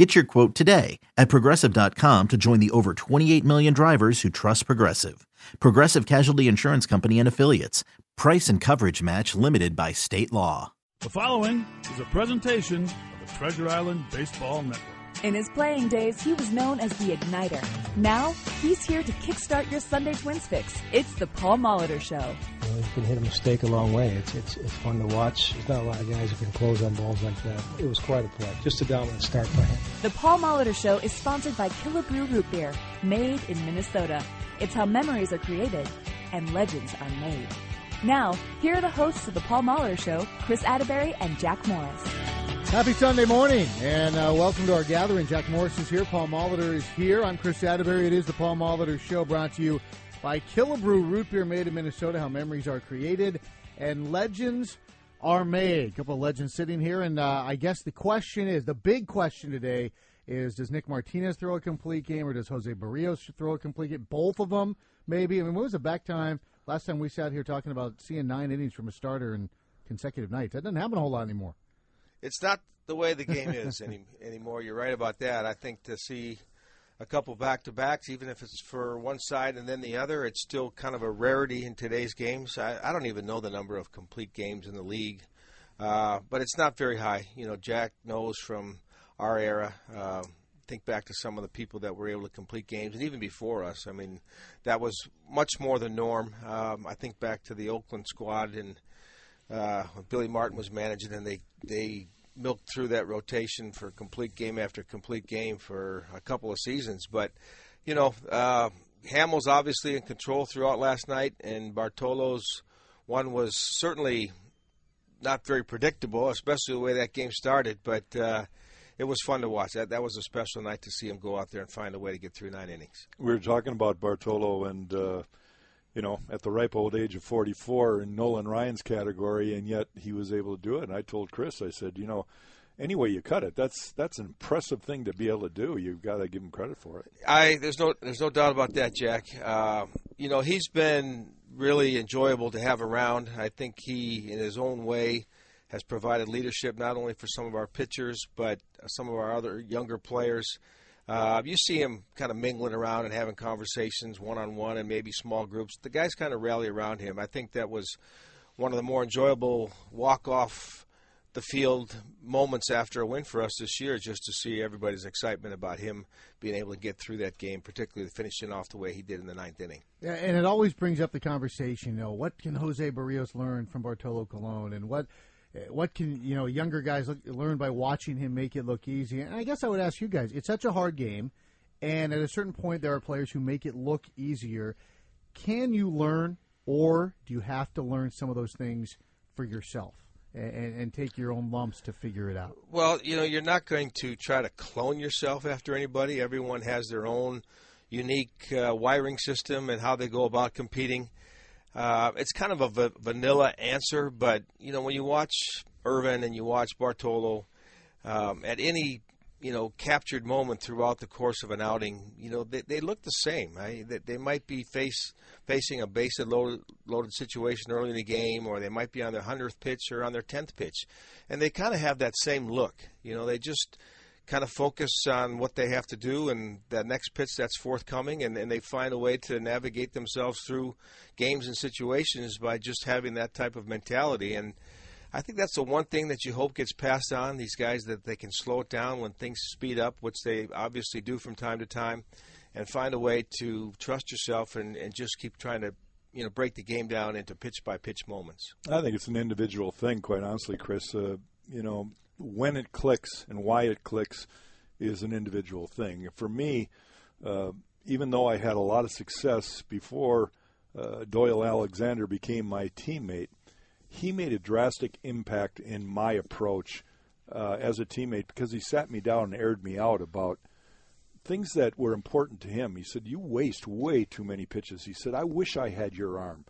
Get your quote today at progressive.com to join the over 28 million drivers who trust Progressive. Progressive Casualty Insurance Company and Affiliates. Price and coverage match limited by state law. The following is a presentation of the Treasure Island Baseball Network. In his playing days, he was known as the Ignitor. Now, he's here to kickstart your Sunday Twins fix. It's the Paul Molitor Show. You can hit a mistake a long way. It's, it's, it's fun to watch. There's not a lot of guys who can close on balls like that. It was quite a play. Just a dominant start for him. The Paul Molitor Show is sponsored by Killebrew Root Beer, made in Minnesota. It's how memories are created and legends are made. Now, here are the hosts of the Paul Molitor Show, Chris Atterbury and Jack Morris. Happy Sunday morning, and uh, welcome to our gathering. Jack Morris is here. Paul Molitor is here. I'm Chris Atterbury. It is the Paul Molitor Show brought to you by Killebrew Root Beer made in Minnesota, how memories are created and legends are made. A couple of legends sitting here, and uh, I guess the question is, the big question today is, does Nick Martinez throw a complete game or does Jose Berrios throw a complete game? Both of them, maybe. I mean, when was the back time? Last time we sat here talking about seeing nine innings from a starter in consecutive nights. That doesn't happen a whole lot anymore it's not the way the game is any, anymore. You're right about that. I think to see a couple back to backs, even if it's for one side and then the other, it's still kind of a rarity in today's games. I, I don't even know the number of complete games in the league, uh, but it's not very high. You know, Jack knows from our era. Uh, think back to some of the people that were able to complete games, and even before us. I mean, that was much more the norm. Um, I think back to the Oakland squad and uh, Billy Martin was managing, and they they milked through that rotation for complete game after complete game for a couple of seasons. But you know, uh, Hammell's obviously in control throughout last night, and Bartolo's one was certainly not very predictable, especially the way that game started. But uh, it was fun to watch. That that was a special night to see him go out there and find a way to get through nine innings. We were talking about Bartolo and. Uh, you know, at the ripe old age of 44 in Nolan Ryan's category, and yet he was able to do it. And I told Chris, I said, you know, any way you cut it, that's that's an impressive thing to be able to do. You've got to give him credit for it. I there's no there's no doubt about that, Jack. Uh, you know, he's been really enjoyable to have around. I think he, in his own way, has provided leadership not only for some of our pitchers but some of our other younger players. Uh, you see him kind of mingling around and having conversations one on one and maybe small groups. The guys kind of rally around him. I think that was one of the more enjoyable walk off the field moments after a win for us this year, just to see everybody's excitement about him being able to get through that game, particularly finishing off the way he did in the ninth inning. Yeah, and it always brings up the conversation. You know, what can Jose Berrios learn from Bartolo Colon, and what what can you know younger guys look, learn by watching him make it look easy? And I guess I would ask you guys: it's such a hard game, and at a certain point, there are players who make it look easier. Can you learn, or do you have to learn some of those things for yourself? And, and, take your own lumps to figure it out? Well, you know, you're not going to try to clone yourself after anybody. Everyone has their own unique uh, wiring system and how they go about competing. Uh, it's kind of a v- vanilla answer, but you know when you watch Ervin and you watch Bartolo, um, at any you know captured moment throughout the course of an outing, you know they, they look the same. Right? They, might be face facing a bases loaded, loaded situation early in the game, or they might be on their hundredth pitch or on their tenth pitch, and they kind of have that same look. You know, they just kind of focus on what they have to do and that next pitch that's forthcoming and, and they find a way to navigate themselves through games and situations by just having that type of mentality and I think that's the one thing that you hope gets passed on these guys that they can slow it down when things speed up which they obviously do from time to time and find a way to trust yourself and, and just keep trying to you know break the game down into pitch by pitch moments. I think it's an individual thing, quite honestly, Chris. Uh, you know, when it clicks and why it clicks is an individual thing. For me, uh, even though I had a lot of success before uh, Doyle Alexander became my teammate, he made a drastic impact in my approach uh, as a teammate because he sat me down and aired me out about things that were important to him. He said, You waste way too many pitches. He said, I wish I had your arm.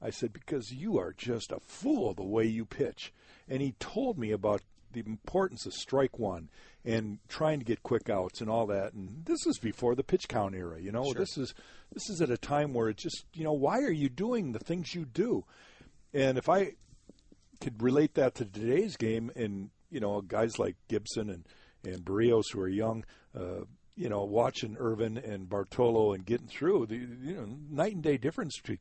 I said, Because you are just a fool the way you pitch. And he told me about the importance of strike one and trying to get quick outs and all that. And this is before the pitch count era, you know. Sure. This is this is at a time where it just, you know, why are you doing the things you do? And if I could relate that to today's game, and you know, guys like Gibson and and Berrios who are young, uh, you know, watching Ervin and Bartolo and getting through, the you know, night and day difference between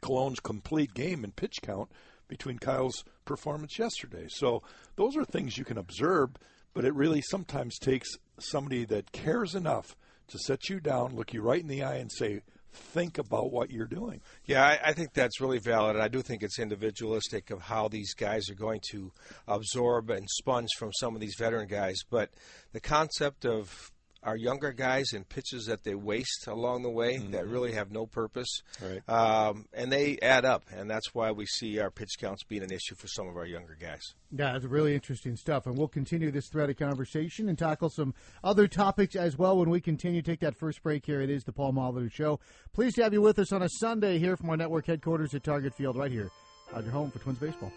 Colon's complete game and pitch count between Kyle's performance yesterday. So those are things you can observe, but it really sometimes takes somebody that cares enough to set you down, look you right in the eye, and say, think about what you're doing. Yeah, I, I think that's really valid. I do think it's individualistic of how these guys are going to absorb and sponge from some of these veteran guys. But the concept of our younger guys and pitches that they waste along the way mm-hmm. that really have no purpose, right. um, and they add up, and that's why we see our pitch counts being an issue for some of our younger guys. Yeah, it's really interesting stuff, and we'll continue this thread of conversation and tackle some other topics as well when we continue. Take that first break here. It is the Paul Molitor Show. Pleased to have you with us on a Sunday here from our network headquarters at Target Field, right here on your home for Twins baseball.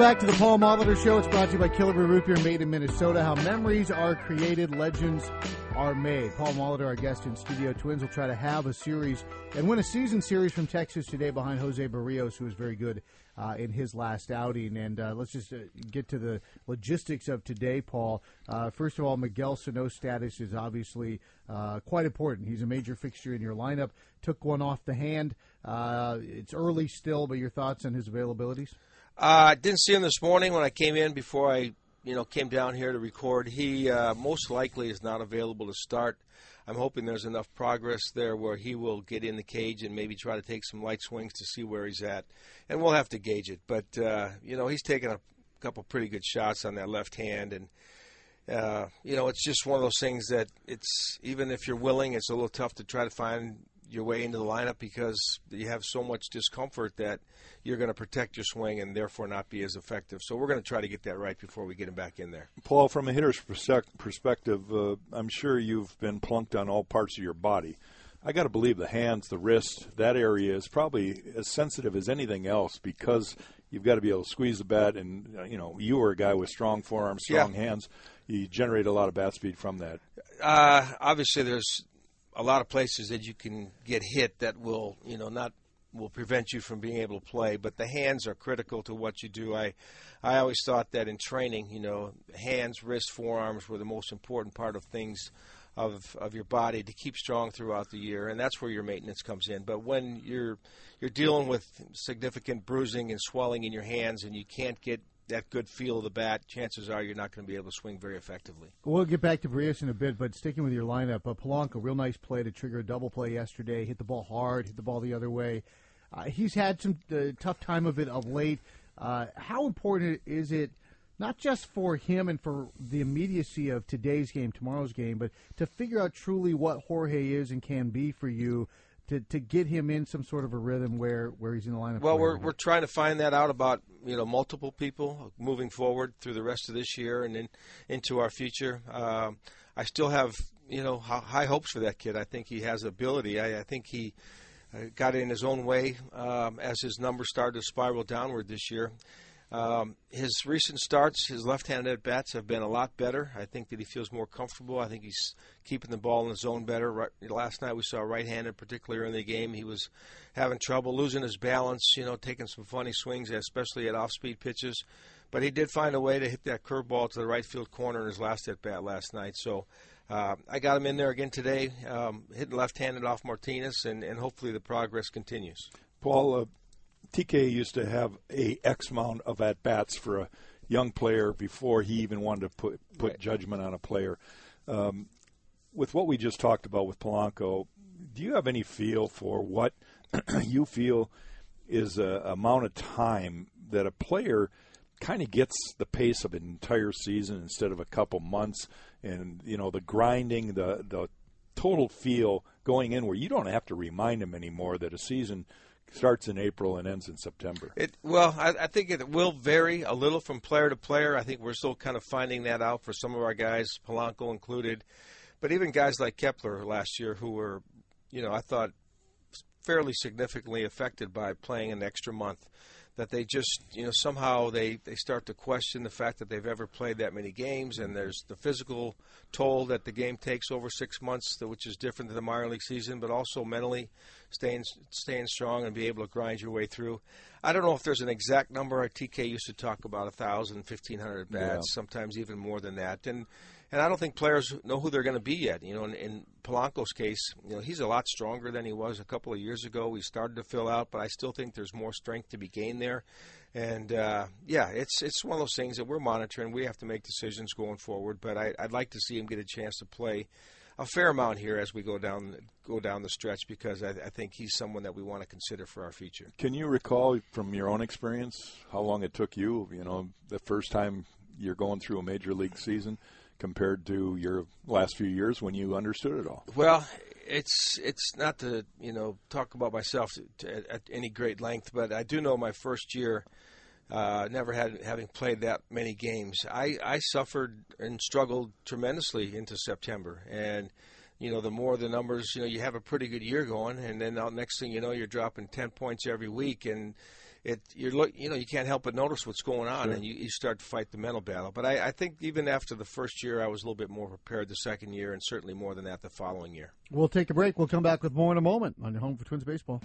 Back to the Paul Molitor Show. It's brought to you by Killebrew Root Beer, made in Minnesota. How memories are created, legends are made. Paul Molitor, our guest in studio. Twins will try to have a series and win a season series from Texas today behind Jose Berrios, who was very good uh, in his last outing. And uh, let's just uh, get to the logistics of today, Paul. Uh, first of all, Miguel Sano's status is obviously uh, quite important. He's a major fixture in your lineup. Took one off the hand. Uh, it's early still, but your thoughts on his availabilities? I uh, didn't see him this morning when I came in before I, you know, came down here to record. He uh, most likely is not available to start. I'm hoping there's enough progress there where he will get in the cage and maybe try to take some light swings to see where he's at, and we'll have to gauge it. But uh, you know, he's taken a couple pretty good shots on that left hand, and uh, you know, it's just one of those things that it's even if you're willing, it's a little tough to try to find your way into the lineup because you have so much discomfort that you're going to protect your swing and therefore not be as effective. So we're going to try to get that right before we get him back in there. Paul, from a hitter's perspective, uh, I'm sure you've been plunked on all parts of your body. I got to believe the hands, the wrist, that area is probably as sensitive as anything else because you've got to be able to squeeze the bat, and uh, you know you are a guy with strong forearms, strong yeah. hands. You generate a lot of bat speed from that. Uh, obviously, there's a lot of places that you can get hit that will, you know, not will prevent you from being able to play. But the hands are critical to what you do. I, I always thought that in training, you know, hands, wrists, forearms were the most important part of things. Of, of your body to keep strong throughout the year, and that's where your maintenance comes in. But when you're you're dealing with significant bruising and swelling in your hands, and you can't get that good feel of the bat, chances are you're not going to be able to swing very effectively. We'll get back to Berrios in a bit, but sticking with your lineup, uh, Polanco, real nice play to trigger a double play yesterday. Hit the ball hard, hit the ball the other way. Uh, he's had some uh, tough time of it of late. Uh, how important is it? Not just for him and for the immediacy of today's game, tomorrow's game, but to figure out truly what Jorge is and can be for you to, to get him in some sort of a rhythm where, where he's in the lineup? Well, we're, we're trying to find that out about you know multiple people moving forward through the rest of this year and in, into our future. Um, I still have you know high hopes for that kid. I think he has ability. I, I think he uh, got it in his own way um, as his numbers started to spiral downward this year. Um, his recent starts, his left-handed at bats have been a lot better. I think that he feels more comfortable. I think he's keeping the ball in the zone better. Right, last night we saw right-handed, particularly in the game, he was having trouble losing his balance. You know, taking some funny swings, especially at off-speed pitches. But he did find a way to hit that curveball to the right field corner in his last at bat last night. So uh, I got him in there again today, um, hitting left-handed off Martinez, and, and hopefully the progress continues. Paul, uh, TK used to have a X amount of at bats for a young player before he even wanted to put put right. judgment on a player. Um, with what we just talked about with Polanco, do you have any feel for what you feel is a amount of time that a player kind of gets the pace of an entire season instead of a couple months, and you know the grinding, the the total feel going in where you don't have to remind him anymore that a season starts in April and ends in September. It well, I, I, think it will vary a little from player to player. I think we're still kind of finding that out for some of our guys, Polanco included. But even guys like Kepler last year, who were, you know, I thought fairly significantly affected by playing an extra month that they just you know somehow they they start to question the fact that they've ever played that many games and there's the physical toll that the game takes over 6 months which is different than the minor league season but also mentally staying staying strong and be able to grind your way through. I don't know if there's an exact number. TK used to talk about 1000 1500 bats yeah. sometimes even more than that. And and I don't think players know who they're going to be yet. You know, in, in Polanco's case, you know, he's a lot stronger than he was a couple of years ago. He started to fill out, but I still think there's more strength to be gained there. And uh, yeah, it's it's one of those things that we're monitoring. We have to make decisions going forward, but I, I'd like to see him get a chance to play a fair amount here as we go down go down the stretch because I, I, think he's someone that we want to consider for our future. Can you recall from your own experience how long it took you? You know, the first time you're going through a major league season compared to your last few years when you understood it all? Well, it's it's not to you know talk about myself to, at any great length, but I do know my first year. Uh, never had having played that many games. I, I suffered and struggled tremendously into September, and you know the more the numbers, you know you have a pretty good year going, and then the next thing you know you're dropping ten points every week, and it you're look you know you can't help but notice what's going on sure. and you, you start to fight the mental battle but I, I think even after the first year i was a little bit more prepared the second year and certainly more than that the following year we'll take a break we'll come back with more in a moment on your home for twins baseball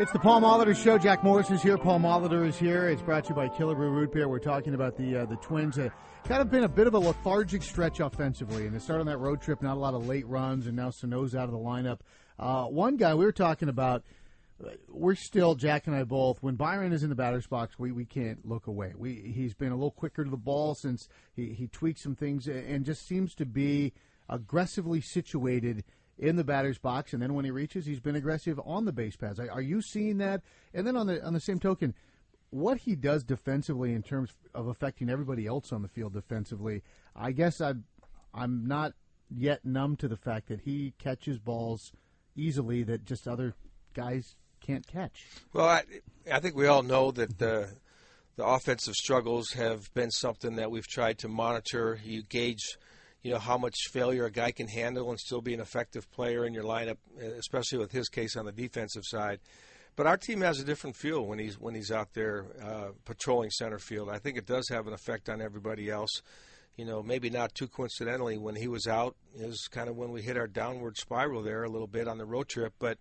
It's the Paul Molitor Show. Jack Morris is here. Paul Molitor is here. It's brought to you by Killebrew Root Beer. We're talking about the uh, the Twins. Uh, kind of been a bit of a lethargic stretch offensively, and they start on that road trip. Not a lot of late runs, and now Sano's out of the lineup. Uh, one guy we were talking about, we're still Jack and I both. When Byron is in the batter's box, we, we can't look away. We he's been a little quicker to the ball since he he tweaked some things and just seems to be aggressively situated in the batter's box. And then when he reaches, he's been aggressive on the base paths. Are, you seeing that? And then on the on the same token, what he does defensively in terms of affecting everybody else on the field defensively, I guess I I'm not yet numb to the fact that he catches balls easily that just other guys can't catch. Well, I, I think we all know that the the offensive struggles have been something that we've tried to monitor. You gauge, you know, how much failure a guy can handle and still be an effective player in your lineup, especially with his case on the defensive side. But our team has a different feel when he's when he's out there uh, patrolling center field. I think it does have an effect on everybody else you know, maybe not too coincidentally, when he was out is kind of when we hit our downward spiral there a little bit on the road trip. But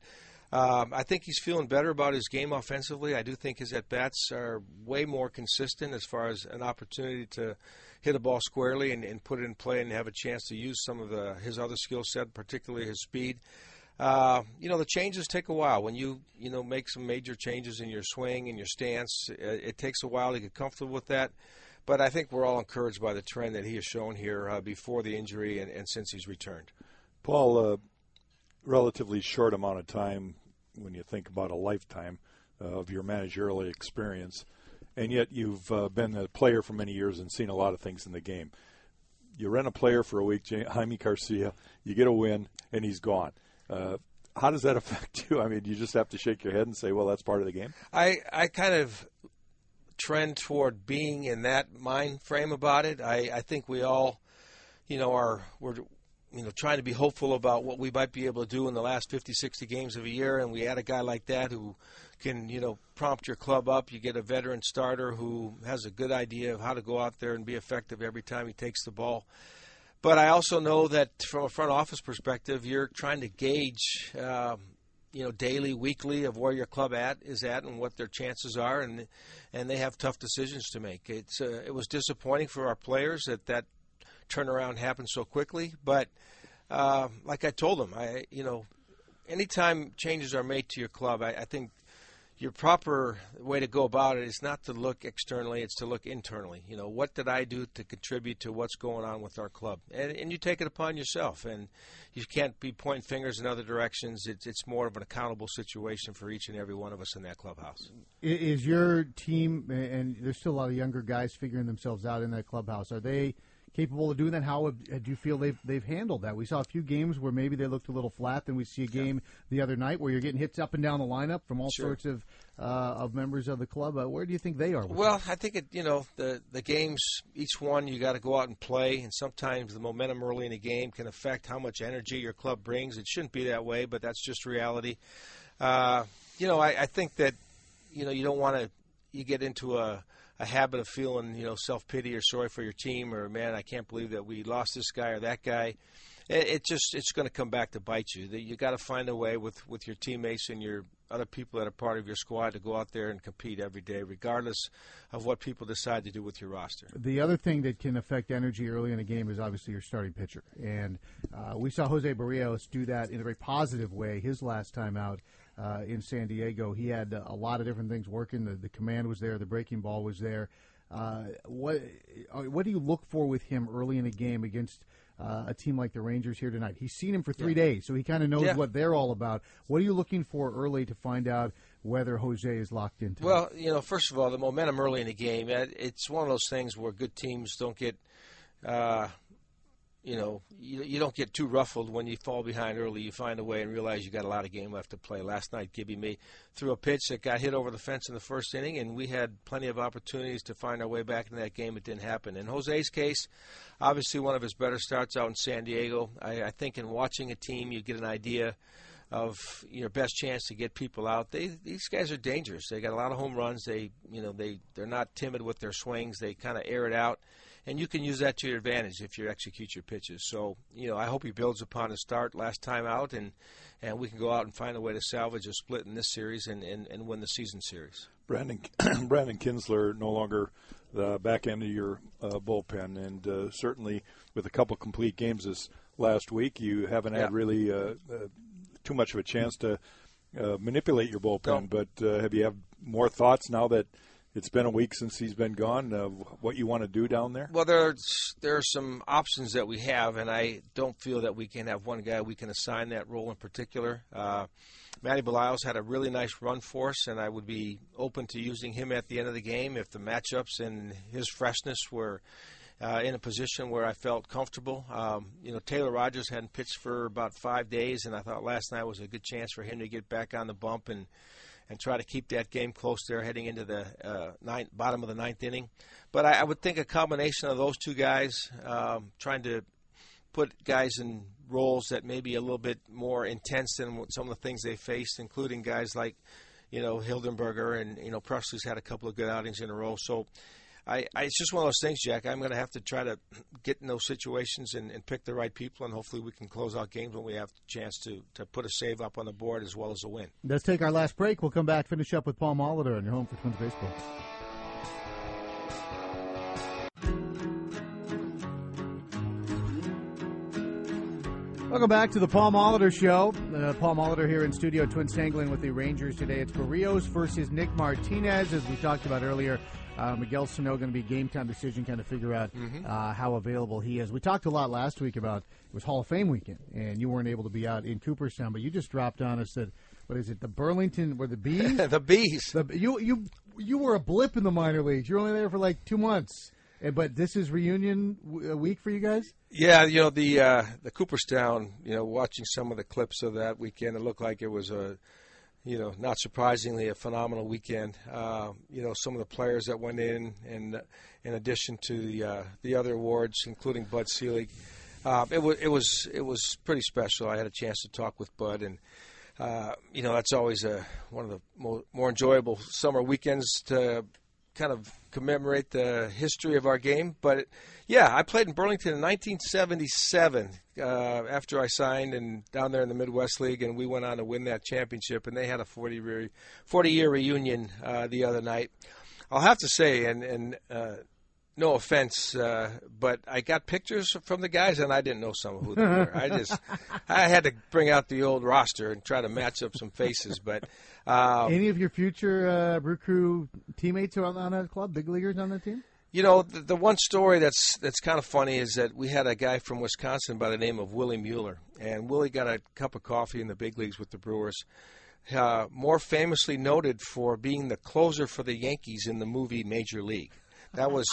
um, I think he's feeling better about his game offensively. I do think his at bats are way more consistent as far as an opportunity to hit a ball squarely and, and put it in play and have a chance to use some of the, his other skill set, particularly his speed. Uh, you know the changes take a while when you you know make some major changes in your swing and your stance. It, it takes a while to get comfortable with that. But I think we're all encouraged by the trend that he has shown here uh, before the injury and, and, since he's returned. Paul, uh, relatively short amount of time when you think about a lifetime uh, of your managerial experience, and yet you've uh, been a player for many years and seen a lot of things in the game. You rent a player for a week, Jaime Garcia, you get a win, and he's gone. Uh, how does that affect you? I mean, you just have to shake your head and say, "Well, that's part of the game." I I kind of trend toward being in that mind frame about it. I, I think we all, you know, are we're you know trying to be hopeful about what we might be able to do in the last 50, 60 games of a year, and we add a guy like that who can you know prompt your club up. You get a veteran starter who has a good idea of how to go out there and be effective every time he takes the ball. But I also know that from a front office perspective, you're trying to gauge. Um, you know daily, weekly of where your club at is at and what their chances are, and and they have tough decisions to make. It's uh, it was disappointing for our players that that turnaround happened so quickly, but uh, like I told them, I you know anytime changes are made to your club, I, I think your proper way to go about it is not to look externally; it's to look internally. You know, what did I do to contribute to what's going on with our club? And, and you take it upon yourself, and you can't be pointing fingers in other directions. It's it's more of an accountable situation for each and every one of us in that clubhouse. Is your team, and there's still a lot of younger guys figuring themselves out in that clubhouse? Are they capable of doing that? How do you feel they've they've handled that? We saw a few games where maybe they looked a little flat. Then we see a game the other night where you're getting hits up and down the lineup from all Sure. sorts of uh, of members of the club. Uh, where do you think they are? with Well, I think it. You know, the the games, each one you got to go out and play, and sometimes the momentum early in a game can affect how much energy your club brings. It shouldn't be that way, but that's just reality. Uh, you know, I, I think that you know you don't want to you get into a a habit of feeling you know self pity or sorry for your team or man I can't believe that we lost this guy or that guy. It, it just it's going to come back to bite you. You got to find a way with with your teammates and your other people that are part of your squad to go out there and compete every day, regardless of what people decide to do with your roster. The other thing that can affect energy early in a game is obviously your starting pitcher, and uh, we saw Jose Berrios do that in a very positive way. His last time out uh, in San Diego, he had a lot of different things working. The, the command was there, the breaking ball was there. Uh, what uh, what do you look for with him early in a game against? Uh, a team like the Rangers here tonight. He's seen him for three days, so he kind of knows Yeah. what they're all about. What are you looking for early to find out whether Jose is locked into? Well, you know, first of all, the momentum early in the game. It's one of those things where good teams don't get, uh, you know, you, you don't get too ruffled when you fall behind early. You find a way and realize you got a lot of game left to play. Last night, Gibby me threw a pitch that got hit over the fence in the first inning, and we had plenty of opportunities to find our way back into that game. It didn't happen. In Jose's case, obviously one of his better starts out in San Diego. I, I think in watching a team, you get an idea of your best chance to get people out. They these guys are dangerous. They got a lot of home runs. They you know they they're not timid with their swings. They kind of air it out, and you can use that to your advantage if you execute your pitches. So you know I hope he builds upon his start last time out, and and we can go out and find a way to salvage a split in this series and and, and win the season series. Brandon Brandon Kintzler no longer the back end of your uh, bullpen, and uh, certainly with a couple complete games this last week, you haven't Yeah. had really uh, uh, too much of a chance to uh, manipulate your bullpen. No. But uh, have you have more thoughts now that it's been a week since he's been gone? Of what you want to do down there? Well, there's there are some options that we have, and I don't feel that we can have one guy we can assign that role in particular. Uh, Matty Belisle's had a really nice run for us, and I would be open to using him at the end of the game if the matchups and his freshness were uh, in a position where I felt comfortable. Um, you know, Taylor Rogers hadn't pitched for about five days, and I thought last night was a good chance for him to get back on the bump and and try to keep that game close there heading into the uh, ninth, bottom of the ninth inning. But I, I would think a combination of those two guys um, trying to put guys in roles that may be a little bit more intense than some of the things they faced, including guys like, you know, Hildenberger and you know Pressly's had a couple of good outings in a row. So. I, I, it's just one of those things, Jack. I'm going to have to try to get in those situations and, and pick the right people, and hopefully we can close out games when we have the chance to, to put a save up on the board as well as a win. Let's take our last break. We'll come back, finish up with Paul Molitor on your home for Twins Baseball. Welcome back to the Paul Molitor Show. Uh, Paul Molitor here in studio, Twins Tangling with the Rangers today. It's Berrios versus Nick Martinez, as we talked about earlier. Uh, Miguel Sano going to be game time decision, kind of figure out uh, how available he is. We talked a lot last week about it was Hall of Fame weekend, and you weren't able to be out in Cooperstown, but you just dropped on us that what is it, the Burlington or the Bees? the bees. the, you you you were a blip in the minor leagues. You're only there for like two months, Eh, but this is reunion w- week for you guys. Yeah, you know the uh, the Cooperstown. You know, watching some of the clips of that weekend, it looked like it was a, you know, not surprisingly, a phenomenal weekend. Uh, you know, some of the players that went in, and in addition to the uh, the other awards, including Bud Selig, uh, it was it was it was pretty special. I had a chance to talk with Bud, and uh, you know that's always a one of the more, more enjoyable summer weekends to kind of commemorate the history of our game. But yeah, I played in Burlington in 1977 uh, after I signed and down there in the Midwest League, and we went on to win that championship. And they had a 40 year 40 year reunion uh, the other night. I'll have to say, and and uh, no offense, uh, but I got pictures from the guys, and I didn't know some of who they were. I just I had to bring out the old roster and try to match up some faces, but. Uh, Any of your future uh, Brew Crew teammates are on, on that club, big leaguers on that team? You know, the, the one story that's that's kind of funny is that we had a guy from Wisconsin by the name of Willie Mueller, and Willie got a cup of coffee in the big leagues with the Brewers. Uh, more famously noted for being the closer for the Yankees in the movie Major League. That was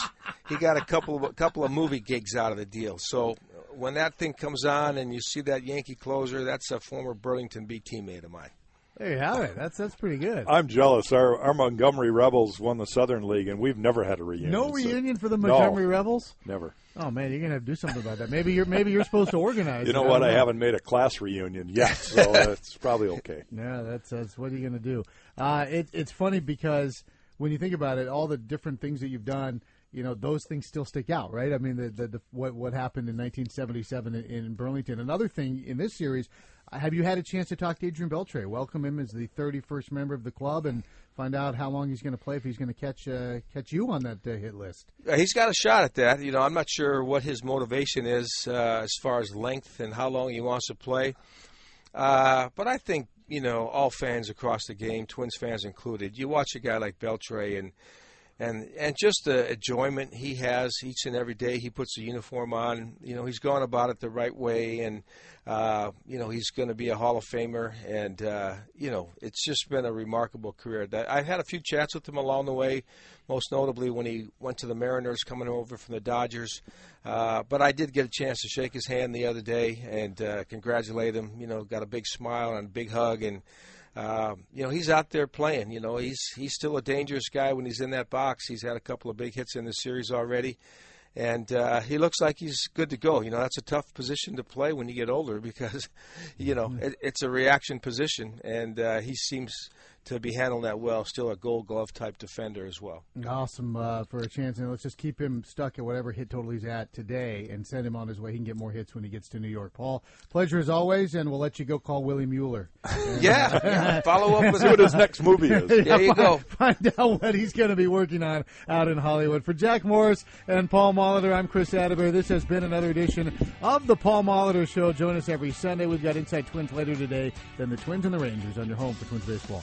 he got a couple of a couple of movie gigs out of the deal. So when that thing comes on and you see that Yankee closer, that's a former Burlington Bee teammate of mine. There you have it. That's that's pretty good. I'm jealous. Our, our Montgomery Rebels won the Southern League, and we've never had a reunion. no so- reunion for the No. Montgomery Rebels. Never. Oh man, you're gonna have to do something about that. Maybe you're maybe you're supposed to organize. You know it. what? don't I haven't made a class reunion yet, so it's probably okay. Yeah, that's that's what are you going to do? Uh, it, it's funny because when you think about it, all the different things that you've done, you know, those things still stick out, right? I mean, the, the, the what what happened in 1977 in, in Burlington. Another thing in this series, have you had a chance to talk to Adrian Beltre? Welcome him as the 31st member of the club and find out how long he's going to play if he's going to catch uh, catch you on that uh, hit list. He's got a shot at that. You know, I'm not sure what his motivation is uh, as far as length and how long he wants to play. Uh, but I think you know all fans across the game, Twins fans included. You watch a guy like Beltre and and and just the enjoyment he has each and every day he puts a uniform on. You know, he's going about it the right way, and uh, you know he's going to be a Hall of Famer. And uh, you know, it's just been a remarkable career. I've had a few chats with him along the way, most notably when he went to the Mariners, coming over from the Dodgers. Uh, but I did get a chance to shake his hand the other day and uh, congratulate him. You know, got a big smile and a big hug and. Uh, you know he's out there playing. You know he's he's still a dangerous guy when he's in that box. He's had a couple of big hits in the series already, and uh, he looks like he's good to go. You know that's a tough position to play when you get older because, you know, it, it's a reaction position, and uh, he seems to be handling that well. Still a Gold Glove type defender as well. Awesome uh, for a chance, and let's just keep him stuck at whatever hit total he's at today, and send him on his way. He can get more hits when he gets to New York. Paul, pleasure as always, and we'll let you go call Willie Mueller. Yeah, yeah. Follow up with what his next movie is. There you go. Find out what he's going to be working on out in Hollywood. For Jack Morris and Paul Molitor, I'm Chris Atterbury. This has been another edition of the Paul Molitor Show. Join us every Sunday. We've got Inside Twins later today, then the Twins and the Rangers on your home for Twins baseball.